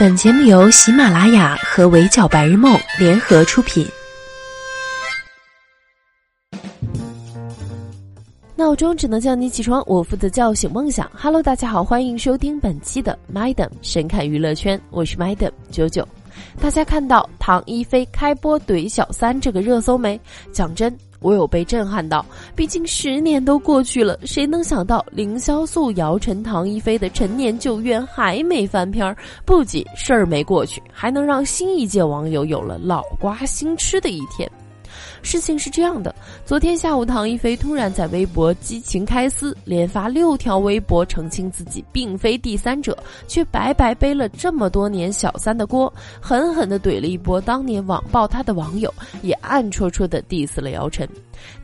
本节目由喜马拉雅和围剿白日梦联合出品。闹钟只能叫你起床，我负责叫醒梦想。Hello，大家好，欢迎收听本期的 Madam 神侃娱乐圈，我是 Madam 九九。大家看到唐一菲开播怼小三这个热搜没？讲真。我有被震撼到，毕竟十年都过去了，谁能想到凌潇肃、姚晨、唐一菲的陈年旧怨还没翻篇儿？不仅事儿没过去，还能让新一届网友有了老瓜新吃的一天。事情是这样的，昨天下午，唐一菲突然在微博激情开撕，连发六条微博澄清自己并非第三者，却白白背了这么多年小三的锅，狠狠地怼了一波当年网暴她的网友，也暗戳戳地 diss 了姚晨。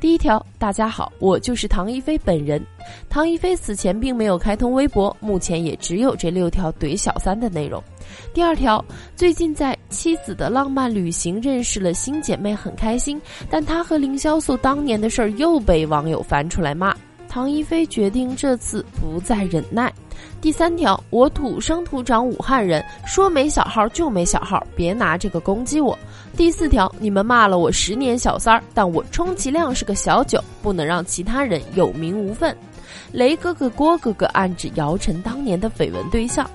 第一条，大家好，我就是唐一菲本人。唐一菲此前并没有开通微博，目前也只有这六条怼小三的内容。第二条，最近在妻子的浪漫旅行认识了新姐妹，很开心。但他和凌潇肃当年的事儿又被网友翻出来骂，唐一菲决定这次不再忍耐。第三条，我土生土长武汉人，说没小号就没小号，别拿这个攻击我。第四条，你们骂了我十年小三儿，但我充其量是个小九，不能让其他人有名无份。雷哥哥、郭哥哥暗指姚晨当年的绯闻对象。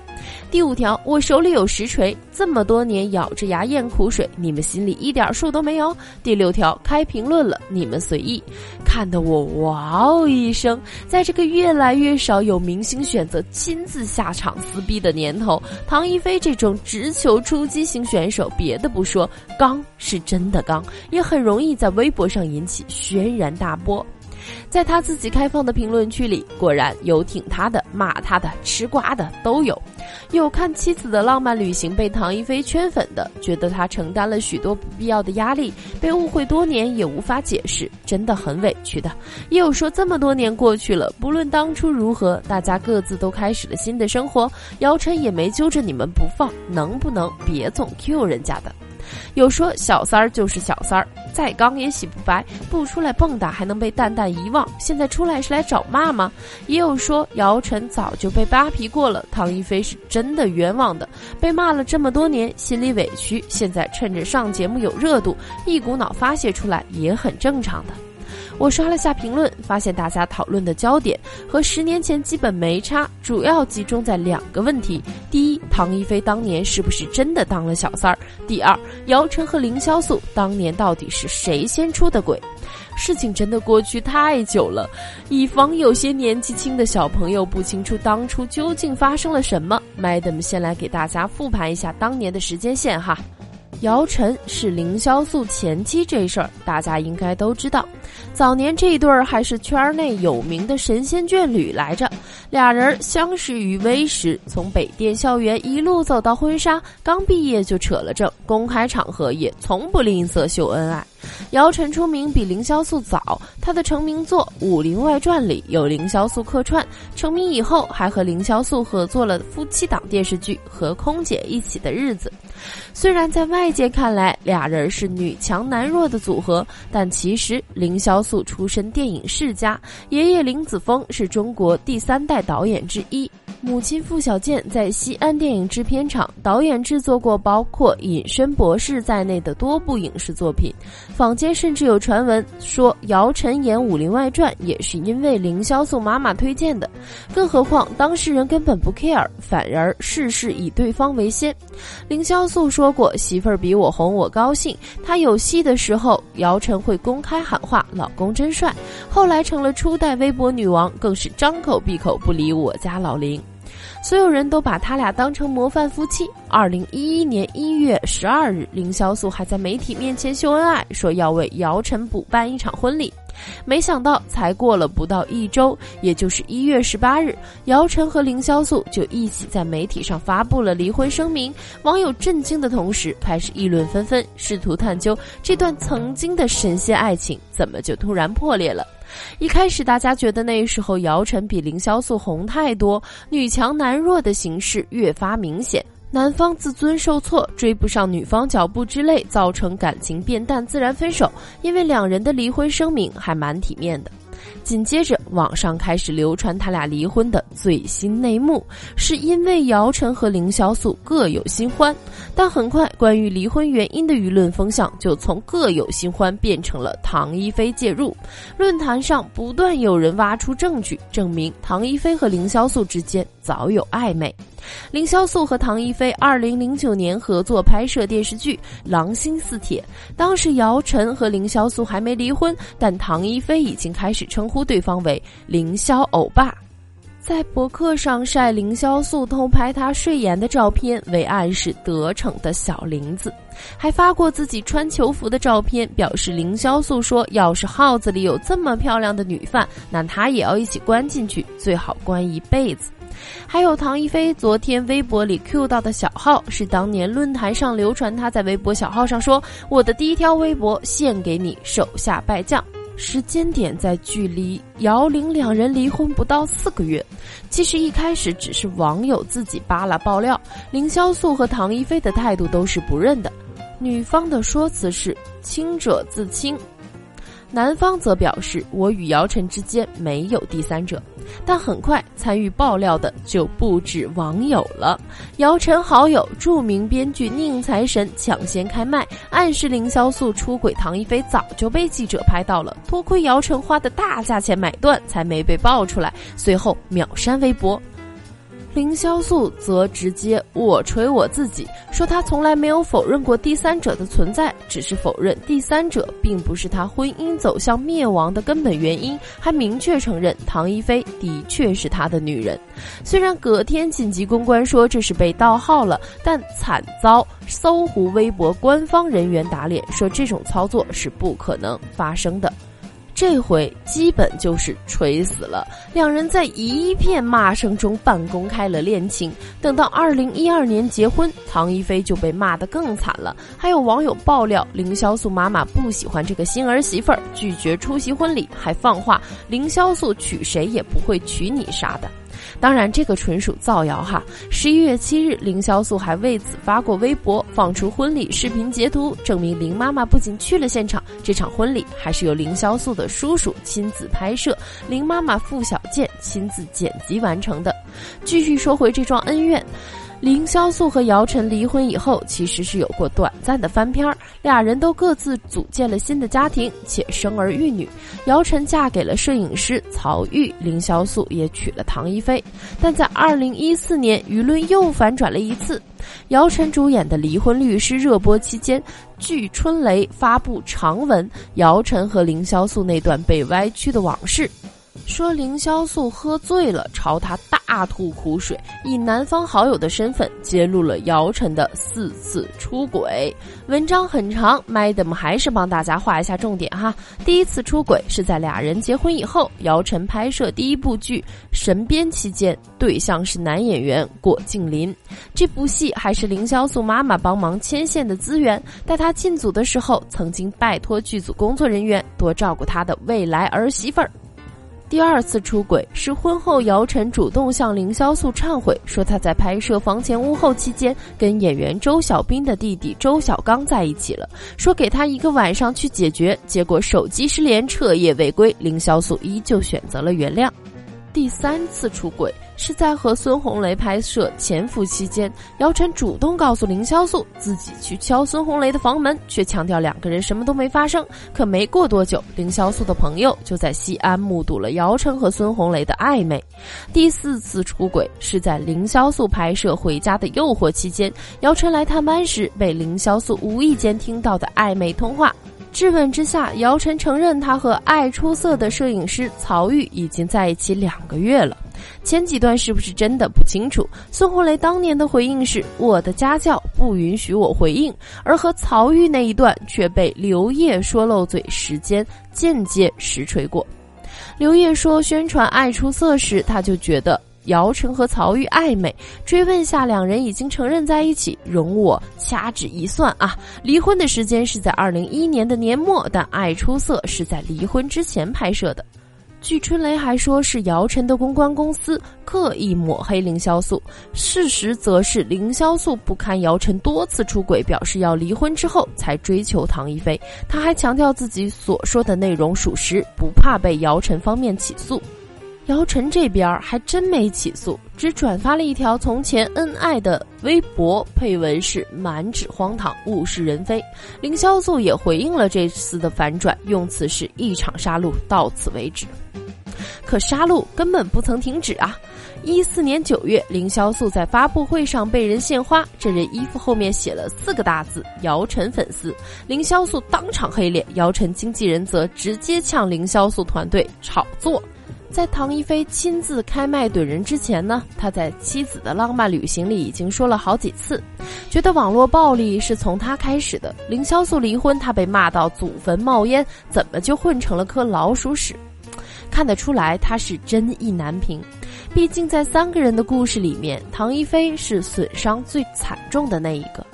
第五条，我手里有实锤，这么多年咬着牙咽苦水，你们心里一点数都没有。第六条，开评论了，你们随意。看得我哇哦一声，在这个越来越少有明星选择亲自下场撕逼的年头，唐一菲这种直球出击型选手，别的不说，刚是真的刚，也很容易在微博上引起轩然大波。在他自己开放的评论区里，果然有挺他的、骂他的、吃瓜的都有，有看妻子的浪漫旅行被唐一菲圈粉的，觉得他承担了许多不必要的压力，被误会多年也无法解释，真的很委屈的；也有说这么多年过去了，不论当初如何，大家各自都开始了新的生活，姚晨也没揪着你们不放，能不能别总 Q 人家的？有说小三儿就是小三儿，再刚也洗不白，不出来蹦跶还能被蛋蛋遗忘。现在出来是来找骂吗？也有说姚晨早就被扒皮过了，唐一菲是真的冤枉的，被骂了这么多年，心里委屈，现在趁着上节目有热度，一股脑发泄出来也很正常的。我刷了下评论，发现大家讨论的焦点和十年前基本没差，主要集中在两个问题：第一，唐一菲当年是不是真的当了小三儿；第二，姚晨和凌潇肃当年到底是谁先出的轨？事情真的过去太久了，以防有些年纪轻的小朋友不清楚当初究竟发生了什么，Madam 先来给大家复盘一下当年的时间线哈。姚晨是凌潇肃前妻这事儿，大家应该都知道。早年这一对儿还是圈内有名的神仙眷侣来着，俩人相识于微时，从北电校园一路走到婚纱，刚毕业就扯了证，公开场合也从不吝啬秀恩爱。姚晨出名比凌潇肃早，她的成名作《武林外传》里有凌潇肃客串。成名以后，还和凌潇肃合作了夫妻档电视剧《和空姐一起的日子》。虽然在外界看来俩人是女强男弱的组合，但其实凌潇肃出身电影世家，爷爷凌子峰是中国第三代导演之一。母亲傅小健在西安电影制片厂导演制作过包括《隐身博士》在内的多部影视作品，坊间甚至有传闻说姚晨演《武林外传》也是因为凌潇肃妈妈推荐的。更何况当事人根本不 care，反而事事以对方为先。凌潇肃说过：“媳妇儿比我红，我高兴。”他有戏的时候，姚晨会公开喊话：“老公真帅。”后来成了初代微博女王，更是张口闭口不理我家老林。所有人都把他俩当成模范夫妻。二零一一年一月十二日，凌潇肃还在媒体面前秀恩爱，说要为姚晨补办一场婚礼。没想到，才过了不到一周，也就是一月十八日，姚晨和凌潇肃就一起在媒体上发布了离婚声明。网友震惊的同时，开始议论纷纷，试图探究这段曾经的神仙爱情怎么就突然破裂了。一开始，大家觉得那时候姚晨比凌潇肃红太多，女强男弱的形势越发明显，男方自尊受挫，追不上女方脚步之类，造成感情变淡，自然分手。因为两人的离婚声明还蛮体面的。紧接着，网上开始流传他俩离婚的最新内幕，是因为姚晨和凌潇肃各有新欢。但很快，关于离婚原因的舆论风向就从各有新欢变成了唐一菲介入。论坛上不断有人挖出证据，证明唐一菲和凌潇肃之间早有暧昧。凌潇肃和唐一菲二零零九年合作拍摄电视剧《狼心似铁》，当时姚晨和凌潇肃还没离婚，但唐一菲已经开始称呼对方为“凌潇欧巴”。在博客上晒凌潇肃偷拍他睡颜的照片，为暗示得逞的小林子，还发过自己穿球服的照片，表示凌潇肃说，要是号子里有这么漂亮的女犯，那他也要一起关进去，最好关一辈子。还有唐一菲昨天微博里 Q 到的小号，是当年论坛上流传他在微博小号上说：“我的第一条微博献给你手下败将。”时间点在距离姚玲两人离婚不到四个月。其实一开始只是网友自己扒拉爆料，凌潇肃和唐一菲的态度都是不认的，女方的说辞是“清者自清”。男方则表示：“我与姚晨之间没有第三者。”但很快参与爆料的就不止网友了。姚晨好友、著名编剧宁财神抢先开麦，暗示凌潇肃出轨唐一菲早就被记者拍到了，多亏姚晨花的大价钱买断，才没被爆出来。随后秒删微博。凌潇肃则直接我锤我自己，说他从来没有否认过第三者的存在，只是否认第三者并不是他婚姻走向灭亡的根本原因，还明确承认唐一菲的确是他的女人。虽然隔天紧急公关说这是被盗号了，但惨遭搜狐微博官方人员打脸，说这种操作是不可能发生的。这回基本就是锤死了，两人在一片骂声中半公开了恋情。等到二零一二年结婚，唐一菲就被骂得更惨了。还有网友爆料，凌潇肃妈妈不喜欢这个新儿媳妇儿，拒绝出席婚礼，还放话凌潇肃娶谁也不会娶你啥的。当然，这个纯属造谣哈。十一月七日，凌潇肃还为此发过微博，放出婚礼视频截图，证明林妈妈不仅去了现场，这场婚礼还是由凌潇肃的叔叔亲自拍摄，林妈妈付小健亲自剪辑完成的。继续说回这桩恩怨。凌潇肃和姚晨离婚以后，其实是有过短暂的翻篇儿，俩人都各自组建了新的家庭，且生儿育女。姚晨嫁给了摄影师曹郁，凌潇肃也娶了唐一菲。但在二零一四年，舆论又反转了一次。姚晨主演的《离婚律师》热播期间，据春雷发布长文，姚晨和凌潇肃那段被歪曲的往事。说凌潇肃喝醉了，朝他大吐苦水，以男方好友的身份揭露了姚晨的四次出轨。文章很长，Madam 还是帮大家画一下重点哈。第一次出轨是在俩人结婚以后，姚晨拍摄第一部剧《神鞭》期间，对象是男演员郭敬林。这部戏还是凌潇肃妈妈帮忙牵线的资源，带他进组的时候，曾经拜托剧组工作人员多照顾他的未来儿媳妇儿。第二次出轨是婚后，姚晨主动向凌潇肃忏悔，说她在拍摄《房前屋后》期间跟演员周小斌的弟弟周小刚在一起了，说给他一个晚上去解决，结果手机失联，彻夜未归，凌潇肃依旧选择了原谅。第三次出轨是在和孙红雷拍摄《潜伏》期间，姚晨主动告诉凌潇肃自己去敲孙红雷的房门，却强调两个人什么都没发生。可没过多久，凌潇肃的朋友就在西安目睹了姚晨和孙红雷的暧昧。第四次出轨是在凌潇肃拍摄《回家的诱惑》期间，姚晨来探班时被凌潇肃无意间听到的暧昧通话。质问之下，姚晨承认他和爱出色的摄影师曹郁已经在一起两个月了。前几段是不是真的不清楚？孙红雷当年的回应是：“我的家教不允许我回应。”而和曹郁那一段却被刘烨说漏嘴，时间间接实锤过。刘烨说宣传爱出色时，他就觉得。姚晨和曹郁暧昧，追问下，两人已经承认在一起。容我掐指一算啊，离婚的时间是在二零一一年的年末，但《爱出色》是在离婚之前拍摄的。据春雷还说是姚晨的公关公司刻意抹黑凌潇肃，事实则是凌潇肃不堪姚晨多次出轨，表示要离婚之后才追求唐一菲。他还强调自己所说的内容属实，不怕被姚晨方面起诉。姚晨这边还真没起诉，只转发了一条从前恩爱的微博，配文是“满纸荒唐，物是人非”。凌潇肃也回应了这次的反转，用词是一场杀戮，到此为止。可杀戮根本不曾停止啊！一四年九月，凌潇肃在发布会上被人献花，这人衣服后面写了四个大字“姚晨粉丝”，凌潇肃当场黑脸，姚晨经纪人则直接呛凌潇肃团队炒作。在唐一菲亲自开麦怼人之前呢，他在妻子的浪漫旅行里已经说了好几次，觉得网络暴力是从他开始的。凌潇肃离婚，他被骂到祖坟冒烟，怎么就混成了颗老鼠屎？看得出来他是真意难平。毕竟在三个人的故事里面，唐一菲是损伤最惨重的那一个。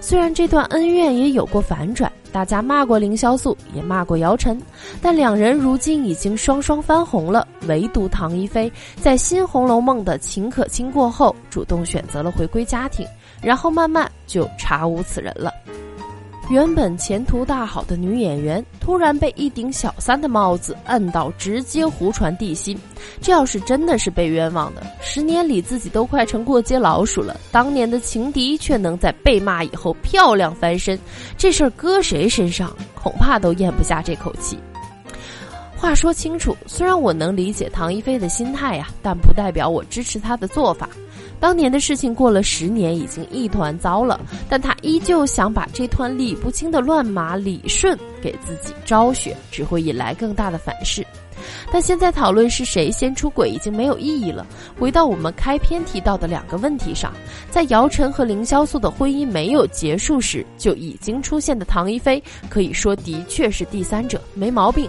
虽然这段恩怨也有过反转。大家骂过凌潇肃，也骂过姚晨，但两人如今已经双双翻红了。唯独唐一菲在新《红楼梦》的秦可卿过后，主动选择了回归家庭，然后慢慢就查无此人了。原本前途大好的女演员，突然被一顶小三的帽子摁到，直接胡传地心。这要是真的是被冤枉的，十年里自己都快成过街老鼠了，当年的情敌却能在被骂以后漂亮翻身，这事儿搁谁身上，恐怕都咽不下这口气。话说清楚，虽然我能理解唐一菲的心态呀，但不代表我支持她的做法。当年的事情过了十年，已经一团糟了，但他依旧想把这团理不清的乱麻理顺，给自己昭雪，只会引来更大的反噬。但现在讨论是谁先出轨已经没有意义了。回到我们开篇提到的两个问题上，在姚晨和凌潇肃的婚姻没有结束时就已经出现的唐一菲，可以说的确是第三者，没毛病。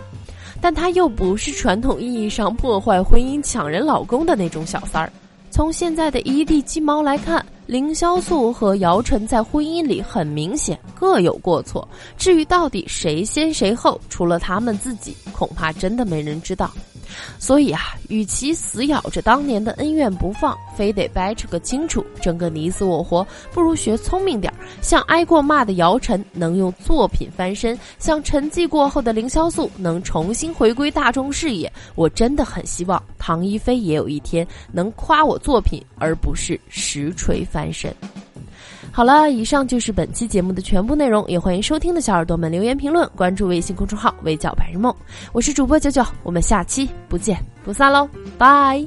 但她又不是传统意义上破坏婚姻、抢人老公的那种小三儿。从现在的一地鸡毛来看，凌潇肃和姚晨在婚姻里很明显各有过错。至于到底谁先谁后，除了他们自己，恐怕真的没人知道。所以啊，与其死咬着当年的恩怨不放，非得掰扯个清楚，争个你死我活，不如学聪明点儿。像挨过骂的姚晨能用作品翻身，像沉寂过后的凌潇肃能重新回归大众视野。我真的很希望唐一菲也有一天能夸我作品，而不是实锤翻身。好了，以上就是本期节目的全部内容，也欢迎收听的小耳朵们留言评论，关注微信公众号“围剿白日梦”，我是主播九九，我们下期不见不散喽，拜。